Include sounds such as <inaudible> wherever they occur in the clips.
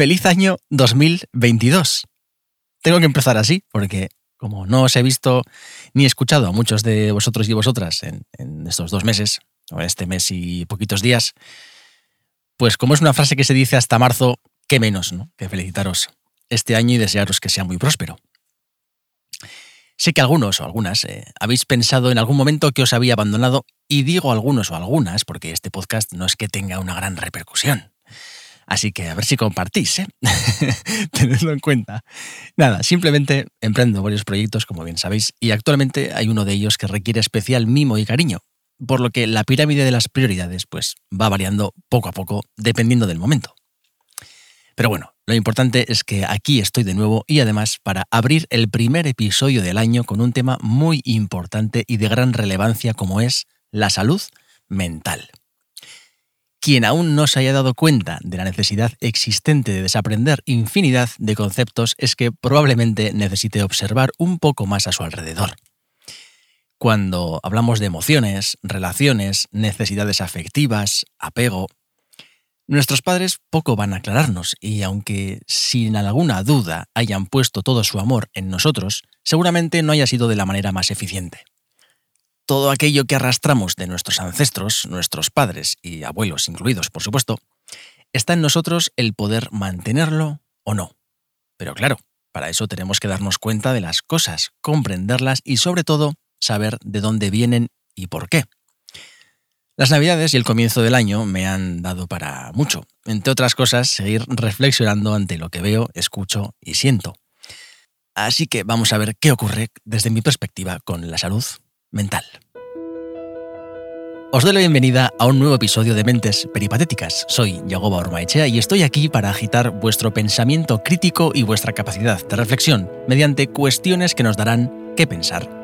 Feliz año 2022. Tengo que empezar así, porque como no os he visto ni escuchado a muchos de vosotros y vosotras en, estos dos meses, o este mes y poquitos días, pues como es una frase que se dice hasta marzo, qué menos ¿no? que felicitaros este año y desearos que sea muy próspero. Sé que algunos o algunas eh, habéis pensado en algún momento que os había abandonado y digo algunos o algunas porque este podcast no es que tenga una gran repercusión. Así que a ver si compartís, ¿eh? <laughs> Tenedlo en cuenta. Nada, simplemente emprendo varios proyectos, como bien sabéis, y actualmente hay uno de ellos que requiere especial mimo y cariño, por lo que la pirámide de las prioridades pues, va variando poco a poco dependiendo del momento. Pero bueno, lo importante es que aquí estoy de nuevo y además para abrir el primer episodio del año con un tema muy importante y de gran relevancia como es la salud mental. Quien aún no se haya dado cuenta de la necesidad existente de desaprender infinidad de conceptos es que probablemente necesite observar un poco más a su alrededor. Cuando hablamos de emociones, relaciones, necesidades afectivas, apego, Nuestros padres poco van a aclararnos y aunque sin alguna duda hayan puesto todo su amor en nosotros, seguramente no haya sido de la manera más eficiente. Todo aquello que arrastramos de nuestros ancestros, nuestros padres y abuelos incluidos, por supuesto, está en nosotros el poder mantenerlo o no. Pero claro, para eso tenemos que darnos cuenta de las cosas, comprenderlas y sobre todo saber de dónde vienen y por qué. Las navidades y el comienzo del año me han dado para mucho, entre otras cosas, seguir reflexionando ante lo que veo, escucho y siento. Así que vamos a ver qué ocurre desde mi perspectiva con la salud mental. Os doy la bienvenida a un nuevo episodio de Mentes Peripatéticas. Soy Yagoba Ormaechea y estoy aquí para agitar vuestro pensamiento crítico y vuestra capacidad de reflexión mediante cuestiones que nos darán qué pensar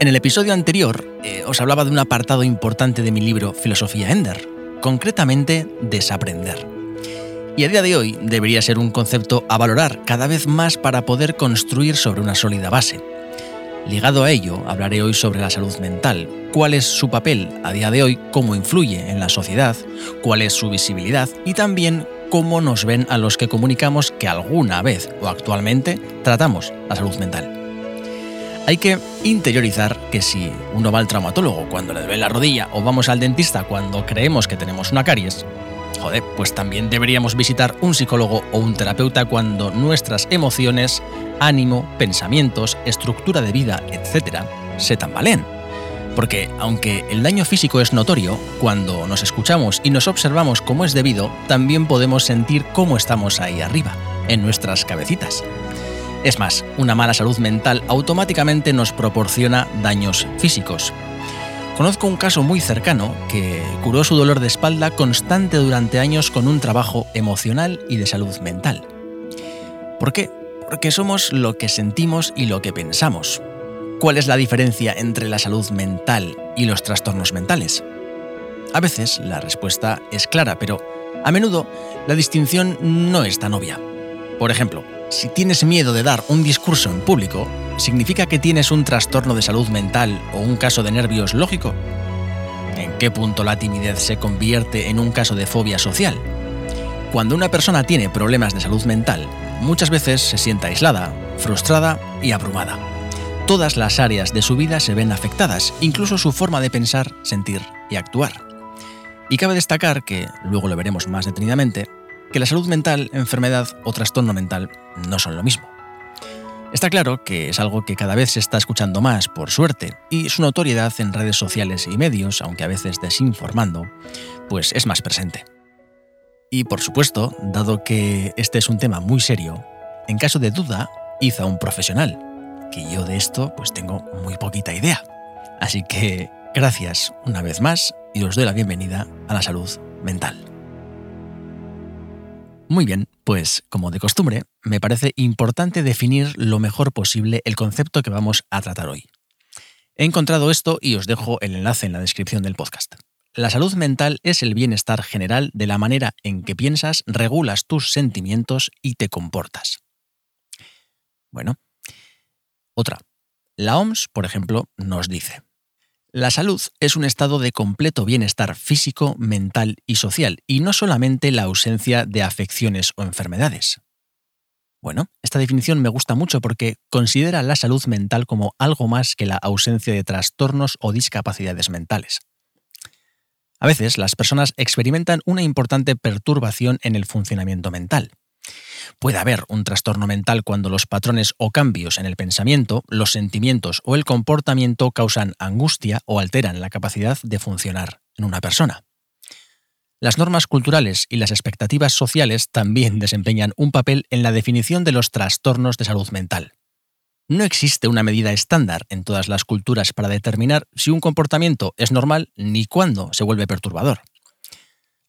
en el episodio anterior eh, os hablaba de un apartado importante de mi libro Filosofía Ender, concretamente desaprender. Y a día de hoy debería ser un concepto a valorar cada vez más para poder construir sobre una sólida base. Ligado a ello, hablaré hoy sobre la salud mental, cuál es su papel a día de hoy, cómo influye en la sociedad, cuál es su visibilidad y también cómo nos ven a los que comunicamos que alguna vez o actualmente tratamos la salud mental. Hay que interiorizar que si uno va al traumatólogo cuando le duele la rodilla o vamos al dentista cuando creemos que tenemos una caries, joder, pues también deberíamos visitar un psicólogo o un terapeuta cuando nuestras emociones, ánimo, pensamientos, estructura de vida, etc., se tambalean. Porque aunque el daño físico es notorio, cuando nos escuchamos y nos observamos como es debido, también podemos sentir cómo estamos ahí arriba, en nuestras cabecitas. Es más, una mala salud mental automáticamente nos proporciona daños físicos. Conozco un caso muy cercano que curó su dolor de espalda constante durante años con un trabajo emocional y de salud mental. ¿Por qué? Porque somos lo que sentimos y lo que pensamos. ¿Cuál es la diferencia entre la salud mental y los trastornos mentales? A veces la respuesta es clara, pero a menudo la distinción no es tan obvia. Por ejemplo, si tienes miedo de dar un discurso en público, ¿significa que tienes un trastorno de salud mental o un caso de nervios lógico? ¿En qué punto la timidez se convierte en un caso de fobia social? Cuando una persona tiene problemas de salud mental, muchas veces se siente aislada, frustrada y abrumada. Todas las áreas de su vida se ven afectadas, incluso su forma de pensar, sentir y actuar. Y cabe destacar que, luego lo veremos más detenidamente, que la salud mental, enfermedad o trastorno mental no son lo mismo. Está claro que es algo que cada vez se está escuchando más, por suerte, y su notoriedad en redes sociales y medios, aunque a veces desinformando, pues es más presente. Y por supuesto, dado que este es un tema muy serio, en caso de duda, id a un profesional, que yo de esto pues tengo muy poquita idea. Así que gracias una vez más y os doy la bienvenida a la salud mental. Muy bien, pues como de costumbre, me parece importante definir lo mejor posible el concepto que vamos a tratar hoy. He encontrado esto y os dejo el enlace en la descripción del podcast. La salud mental es el bienestar general de la manera en que piensas, regulas tus sentimientos y te comportas. Bueno, otra. La OMS, por ejemplo, nos dice, La salud es un estado de completo bienestar físico, mental y social, y no solamente la ausencia de afecciones o enfermedades. Bueno, esta definición me gusta mucho porque considera la salud mental como algo más que la ausencia de trastornos o discapacidades mentales. A veces las personas experimentan una importante perturbación en el funcionamiento mental. Puede haber un trastorno mental cuando los patrones o cambios en el pensamiento, los sentimientos o el comportamiento causan angustia o alteran la capacidad de funcionar en una persona. Las normas culturales y las expectativas sociales también desempeñan un papel en la definición de los trastornos de salud mental. No existe una medida estándar en todas las culturas para determinar si un comportamiento es normal ni cuándo se vuelve perturbador.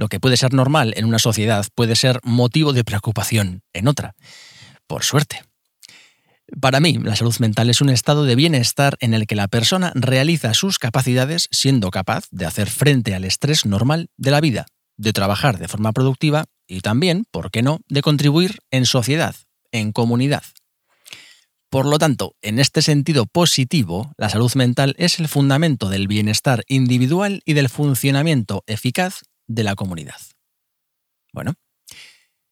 Lo que puede ser normal en una sociedad puede ser motivo de preocupación en otra. Por suerte. Para mí, la salud mental es un estado de bienestar en el que la persona realiza sus capacidades siendo capaz de hacer frente al estrés normal de la vida de trabajar de forma productiva y también, ¿por qué no?, de contribuir en sociedad, en comunidad. Por lo tanto, en este sentido positivo, la salud mental es el fundamento del bienestar individual y del funcionamiento eficaz de la comunidad. Bueno,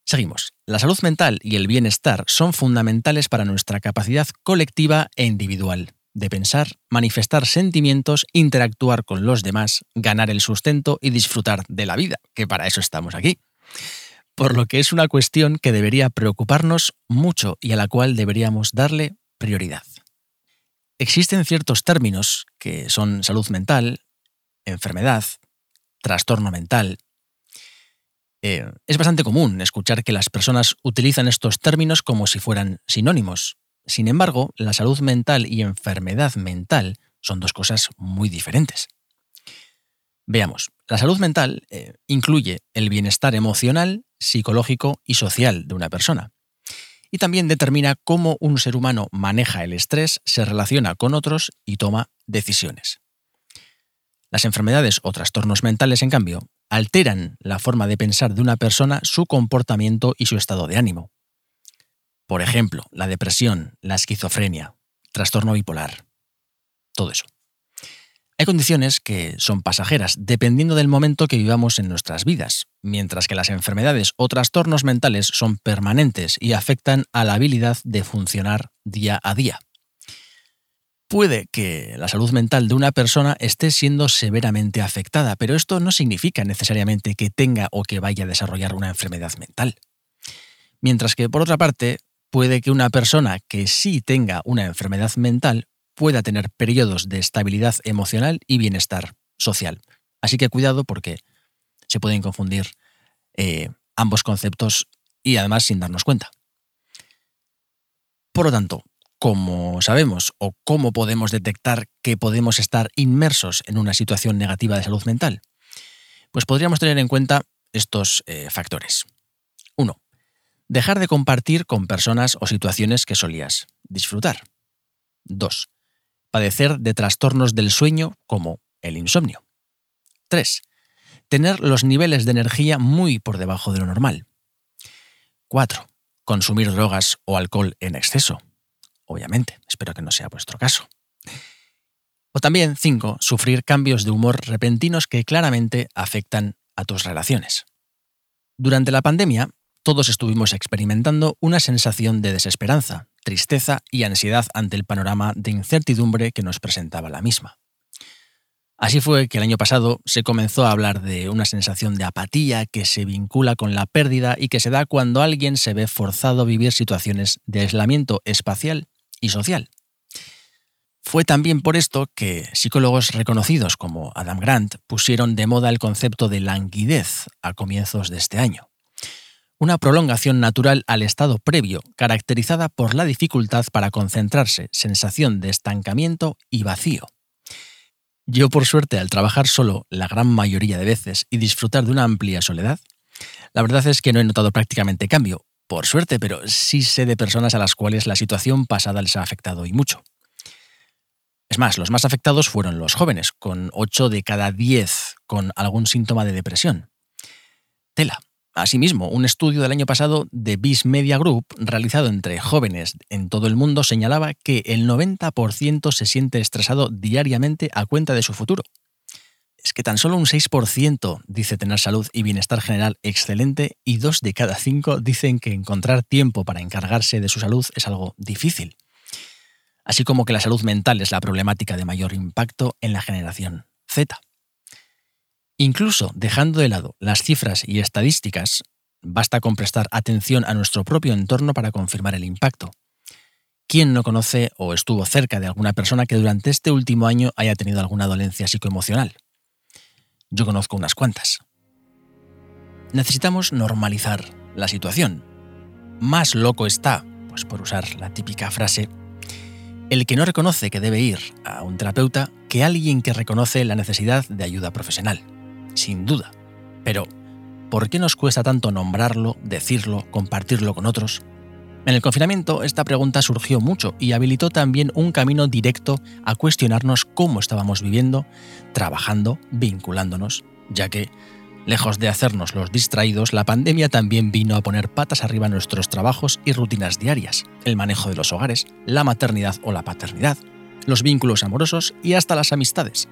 seguimos. La salud mental y el bienestar son fundamentales para nuestra capacidad colectiva e individual de pensar, manifestar sentimientos, interactuar con los demás, ganar el sustento y disfrutar de la vida, que para eso estamos aquí. Por lo que es una cuestión que debería preocuparnos mucho y a la cual deberíamos darle prioridad. Existen ciertos términos que son salud mental, enfermedad, trastorno mental. Eh, es bastante común escuchar que las personas utilizan estos términos como si fueran sinónimos, sin embargo, la salud mental y enfermedad mental son dos cosas muy diferentes. Veamos, la salud mental eh, incluye el bienestar emocional, psicológico y social de una persona. Y también determina cómo un ser humano maneja el estrés, se relaciona con otros y toma decisiones. Las enfermedades o trastornos mentales, en cambio, alteran la forma de pensar de una persona, su comportamiento y su estado de ánimo. Por ejemplo, la depresión, la esquizofrenia, trastorno bipolar. Todo eso. Hay condiciones que son pasajeras, dependiendo del momento que vivamos en nuestras vidas, mientras que las enfermedades o trastornos mentales son permanentes y afectan a la habilidad de funcionar día a día. Puede que la salud mental de una persona esté siendo severamente afectada, pero esto no significa necesariamente que tenga o que vaya a desarrollar una enfermedad mental. Mientras que, por otra parte, puede que una persona que sí tenga una enfermedad mental pueda tener periodos de estabilidad emocional y bienestar social. Así que cuidado porque se pueden confundir eh, ambos conceptos y además sin darnos cuenta. Por lo tanto, ¿cómo sabemos o cómo podemos detectar que podemos estar inmersos en una situación negativa de salud mental? Pues podríamos tener en cuenta estos eh, factores. Uno, Dejar de compartir con personas o situaciones que solías disfrutar. 2. Padecer de trastornos del sueño como el insomnio. 3. Tener los niveles de energía muy por debajo de lo normal. 4. Consumir drogas o alcohol en exceso. Obviamente, espero que no sea vuestro caso. O también 5. Sufrir cambios de humor repentinos que claramente afectan a tus relaciones. Durante la pandemia, todos estuvimos experimentando una sensación de desesperanza, tristeza y ansiedad ante el panorama de incertidumbre que nos presentaba la misma. Así fue que el año pasado se comenzó a hablar de una sensación de apatía que se vincula con la pérdida y que se da cuando alguien se ve forzado a vivir situaciones de aislamiento espacial y social. Fue también por esto que psicólogos reconocidos como Adam Grant pusieron de moda el concepto de languidez a comienzos de este año una prolongación natural al estado previo, caracterizada por la dificultad para concentrarse, sensación de estancamiento y vacío. Yo, por suerte, al trabajar solo la gran mayoría de veces y disfrutar de una amplia soledad, la verdad es que no he notado prácticamente cambio, por suerte, pero sí sé de personas a las cuales la situación pasada les ha afectado y mucho. Es más, los más afectados fueron los jóvenes, con 8 de cada 10 con algún síntoma de depresión. Tela, Asimismo, un estudio del año pasado de Bis Media Group, realizado entre jóvenes en todo el mundo, señalaba que el 90% se siente estresado diariamente a cuenta de su futuro. Es que tan solo un 6% dice tener salud y bienestar general excelente y dos de cada cinco dicen que encontrar tiempo para encargarse de su salud es algo difícil. Así como que la salud mental es la problemática de mayor impacto en la generación Z. Incluso dejando de lado las cifras y estadísticas, basta con prestar atención a nuestro propio entorno para confirmar el impacto. ¿Quién no conoce o estuvo cerca de alguna persona que durante este último año haya tenido alguna dolencia psicoemocional? Yo conozco unas cuantas. Necesitamos normalizar la situación. Más loco está, pues por usar la típica frase, el que no reconoce que debe ir a un terapeuta que alguien que reconoce la necesidad de ayuda profesional sin duda. Pero, ¿por qué nos cuesta tanto nombrarlo, decirlo, compartirlo con otros? En el confinamiento esta pregunta surgió mucho y habilitó también un camino directo a cuestionarnos cómo estábamos viviendo, trabajando, vinculándonos, ya que, lejos de hacernos los distraídos, la pandemia también vino a poner patas arriba nuestros trabajos y rutinas diarias, el manejo de los hogares, la maternidad o la paternidad, los vínculos amorosos y hasta las amistades.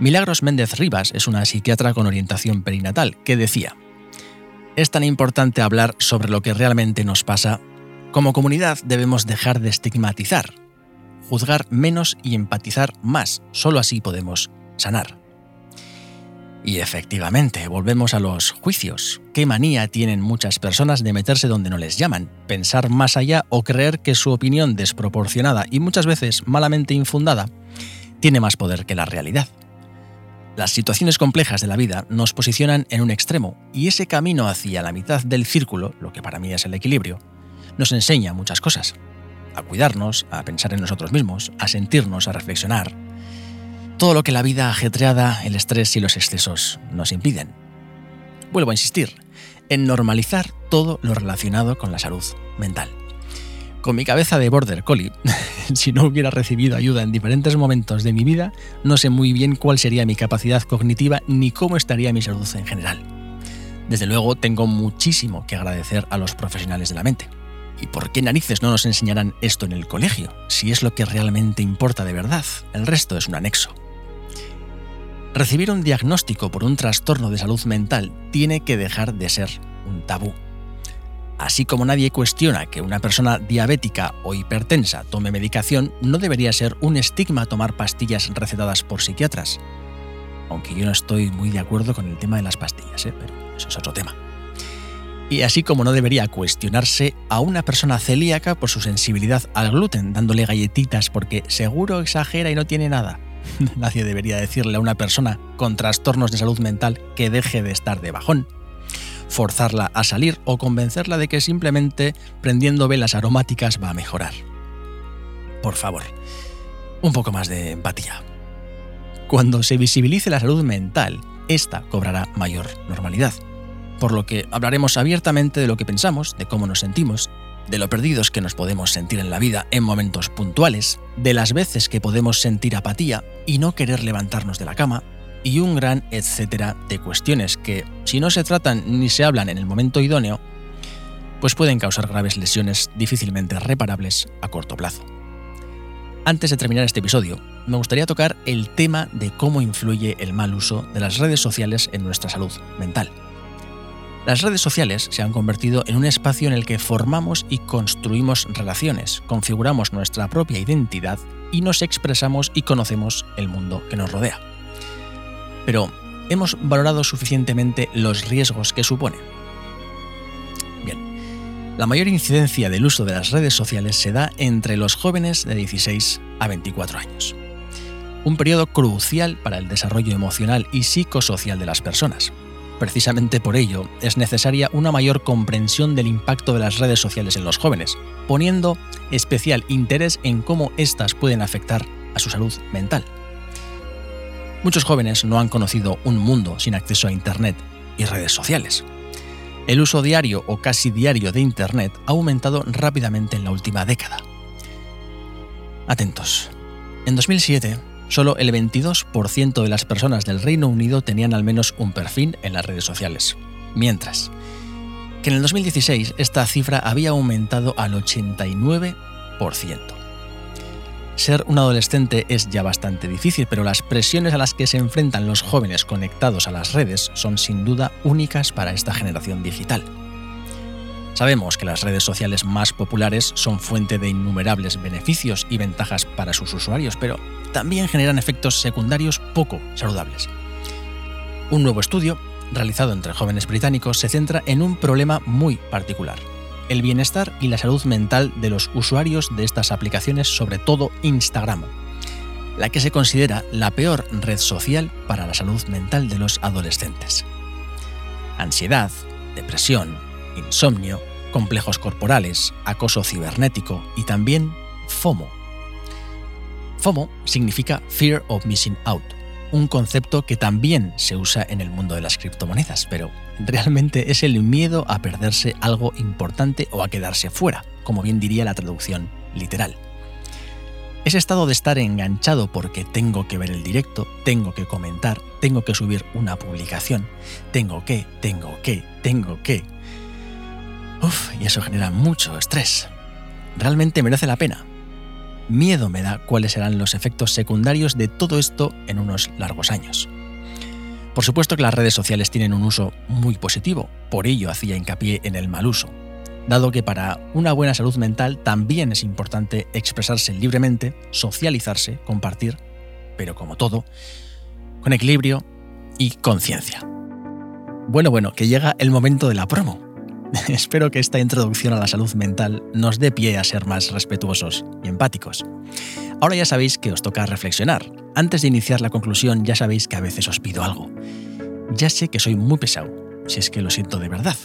Milagros Méndez Rivas es una psiquiatra con orientación perinatal que decía, es tan importante hablar sobre lo que realmente nos pasa. Como comunidad debemos dejar de estigmatizar, juzgar menos y empatizar más. Solo así podemos sanar. Y efectivamente, volvemos a los juicios. ¿Qué manía tienen muchas personas de meterse donde no les llaman, pensar más allá o creer que su opinión desproporcionada y muchas veces malamente infundada tiene más poder que la realidad? Las situaciones complejas de la vida nos posicionan en un extremo y ese camino hacia la mitad del círculo, lo que para mí es el equilibrio, nos enseña muchas cosas. A cuidarnos, a pensar en nosotros mismos, a sentirnos, a reflexionar. Todo lo que la vida ajetreada, el estrés y los excesos nos impiden. Vuelvo a insistir, en normalizar todo lo relacionado con la salud mental. Con mi cabeza de border collie, <laughs> si no hubiera recibido ayuda en diferentes momentos de mi vida, no sé muy bien cuál sería mi capacidad cognitiva ni cómo estaría mi salud en general. Desde luego, tengo muchísimo que agradecer a los profesionales de la mente. ¿Y por qué narices no nos enseñarán esto en el colegio? Si es lo que realmente importa de verdad, el resto es un anexo. Recibir un diagnóstico por un trastorno de salud mental tiene que dejar de ser un tabú. Así como nadie cuestiona que una persona diabética o hipertensa tome medicación, no debería ser un estigma tomar pastillas recetadas por psiquiatras. Aunque yo no estoy muy de acuerdo con el tema de las pastillas, ¿eh? pero eso es otro tema. Y así como no debería cuestionarse a una persona celíaca por su sensibilidad al gluten, dándole galletitas porque seguro exagera y no tiene nada. <laughs> Nadie debería decirle a una persona con trastornos de salud mental que deje de estar de bajón forzarla a salir o convencerla de que simplemente prendiendo velas aromáticas va a mejorar. Por favor, un poco más de empatía. Cuando se visibilice la salud mental, esta cobrará mayor normalidad. Por lo que hablaremos abiertamente de lo que pensamos, de cómo nos sentimos, de lo perdidos que nos podemos sentir en la vida en momentos puntuales, de las veces que podemos sentir apatía y no querer levantarnos de la cama, y un gran etcétera de cuestiones que, si no se tratan ni se hablan en el momento idóneo, pues pueden causar graves lesiones difícilmente reparables a corto plazo. Antes de terminar este episodio, me gustaría tocar el tema de cómo influye el mal uso de las redes sociales en nuestra salud mental. Las redes sociales se han convertido en un espacio en el que formamos y construimos relaciones, configuramos nuestra propia identidad y nos expresamos y conocemos el mundo que nos rodea. Pero, ¿hemos valorado suficientemente los riesgos que supone? Bien, la mayor incidencia del uso de las redes sociales se da entre los jóvenes de 16 a 24 años. Un periodo crucial para el desarrollo emocional y psicosocial de las personas. Precisamente por ello es necesaria una mayor comprensión del impacto de las redes sociales en los jóvenes, poniendo especial interés en cómo éstas pueden afectar a su salud mental. Muchos jóvenes no han conocido un mundo sin acceso a Internet y redes sociales. El uso diario o casi diario de Internet ha aumentado rápidamente en la última década. Atentos. En 2007, solo el 22% de las personas del Reino Unido tenían al menos un perfil en las redes sociales. Mientras que en el 2016 esta cifra había aumentado al 89%. Ser un adolescente es ya bastante difícil, pero las presiones a las que se enfrentan los jóvenes conectados a las redes son sin duda únicas para esta generación digital. Sabemos que las redes sociales más populares son fuente de innumerables beneficios y ventajas para sus usuarios, pero también generan efectos secundarios poco saludables. Un nuevo estudio, realizado entre jóvenes británicos, se centra en un problema muy particular, el bienestar y la salud mental de los usuarios de estas aplicaciones, sobre todo Instagram, la que se considera la peor red social para la salud mental de los adolescentes. Ansiedad, depresión, insomnio, complejos corporales, acoso cibernético y también FOMO. FOMO significa Fear of Missing Out, un concepto que también se usa en el mundo de las criptomonedas, pero realmente es el miedo a perderse algo importante o a quedarse fuera, como bien diría la traducción literal. Ese estado de estar enganchado porque tengo que ver el directo, tengo que comentar, tengo que subir una publicación, tengo que, tengo que, tengo que. Uf, y eso genera mucho estrés. Realmente merece la pena. Miedo me da cuáles serán los efectos secundarios de todo esto en unos largos años. Por supuesto que las redes sociales tienen un uso muy positivo, por ello hacía hincapié en el mal uso, dado que para una buena salud mental también es importante expresarse libremente, socializarse, compartir, pero como todo, con equilibrio y conciencia. Bueno, bueno, que llega el momento de la promo. <laughs> Espero que esta introducción a la salud mental nos dé pie a ser más respetuosos y empáticos. Ahora ya sabéis que os toca reflexionar. Antes de iniciar la conclusión ya sabéis que a veces os pido algo. Ya sé que soy muy pesado, si es que lo siento de verdad.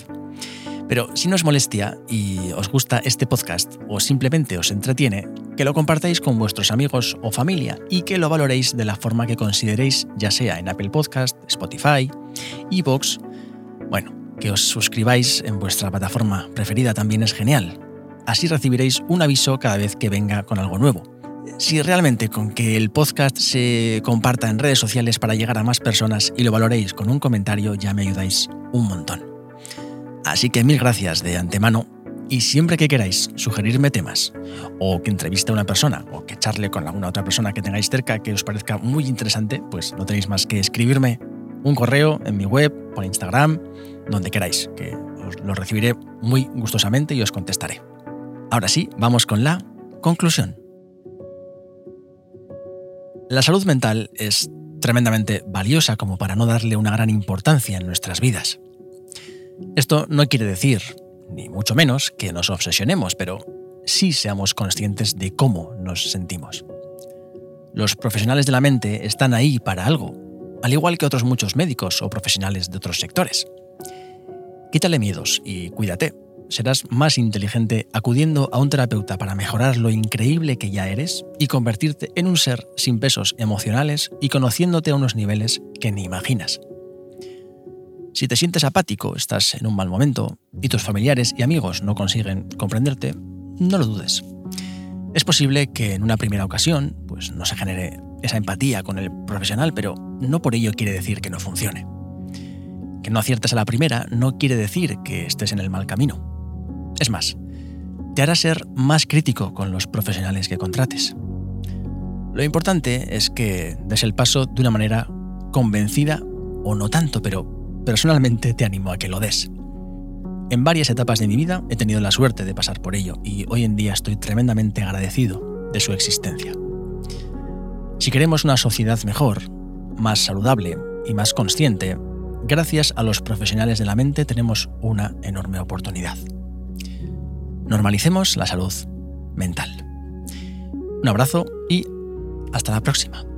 Pero si no os molestia y os gusta este podcast o simplemente os entretiene, que lo compartáis con vuestros amigos o familia y que lo valoréis de la forma que consideréis, ya sea en Apple Podcast, Spotify, Evox, bueno, que os suscribáis en vuestra plataforma preferida también es genial. Así recibiréis un aviso cada vez que venga con algo nuevo. Si realmente con que el podcast se comparta en redes sociales para llegar a más personas y lo valoréis con un comentario, ya me ayudáis un montón. Así que mil gracias de antemano y siempre que queráis sugerirme temas o que entreviste a una persona o que charle con alguna otra persona que tengáis cerca que os parezca muy interesante, pues no tenéis más que escribirme un correo en mi web, por Instagram, donde queráis, que os lo recibiré muy gustosamente y os contestaré. Ahora sí, vamos con la conclusión. La salud mental es tremendamente valiosa como para no darle una gran importancia en nuestras vidas. Esto no quiere decir, ni mucho menos, que nos obsesionemos, pero sí seamos conscientes de cómo nos sentimos. Los profesionales de la mente están ahí para algo, al igual que otros muchos médicos o profesionales de otros sectores. Quítale miedos y cuídate. Serás más inteligente acudiendo a un terapeuta para mejorar lo increíble que ya eres y convertirte en un ser sin pesos emocionales y conociéndote a unos niveles que ni imaginas. Si te sientes apático, estás en un mal momento y tus familiares y amigos no consiguen comprenderte, no lo dudes. Es posible que en una primera ocasión pues, no se genere esa empatía con el profesional, pero no por ello quiere decir que no funcione. Que no aciertes a la primera no quiere decir que estés en el mal camino. Es más, te hará ser más crítico con los profesionales que contrates. Lo importante es que des el paso de una manera convencida o no tanto, pero personalmente te animo a que lo des. En varias etapas de mi vida he tenido la suerte de pasar por ello y hoy en día estoy tremendamente agradecido de su existencia. Si queremos una sociedad mejor, más saludable y más consciente, gracias a los profesionales de la mente tenemos una enorme oportunidad. Normalicemos la salud mental. Un abrazo y hasta la próxima.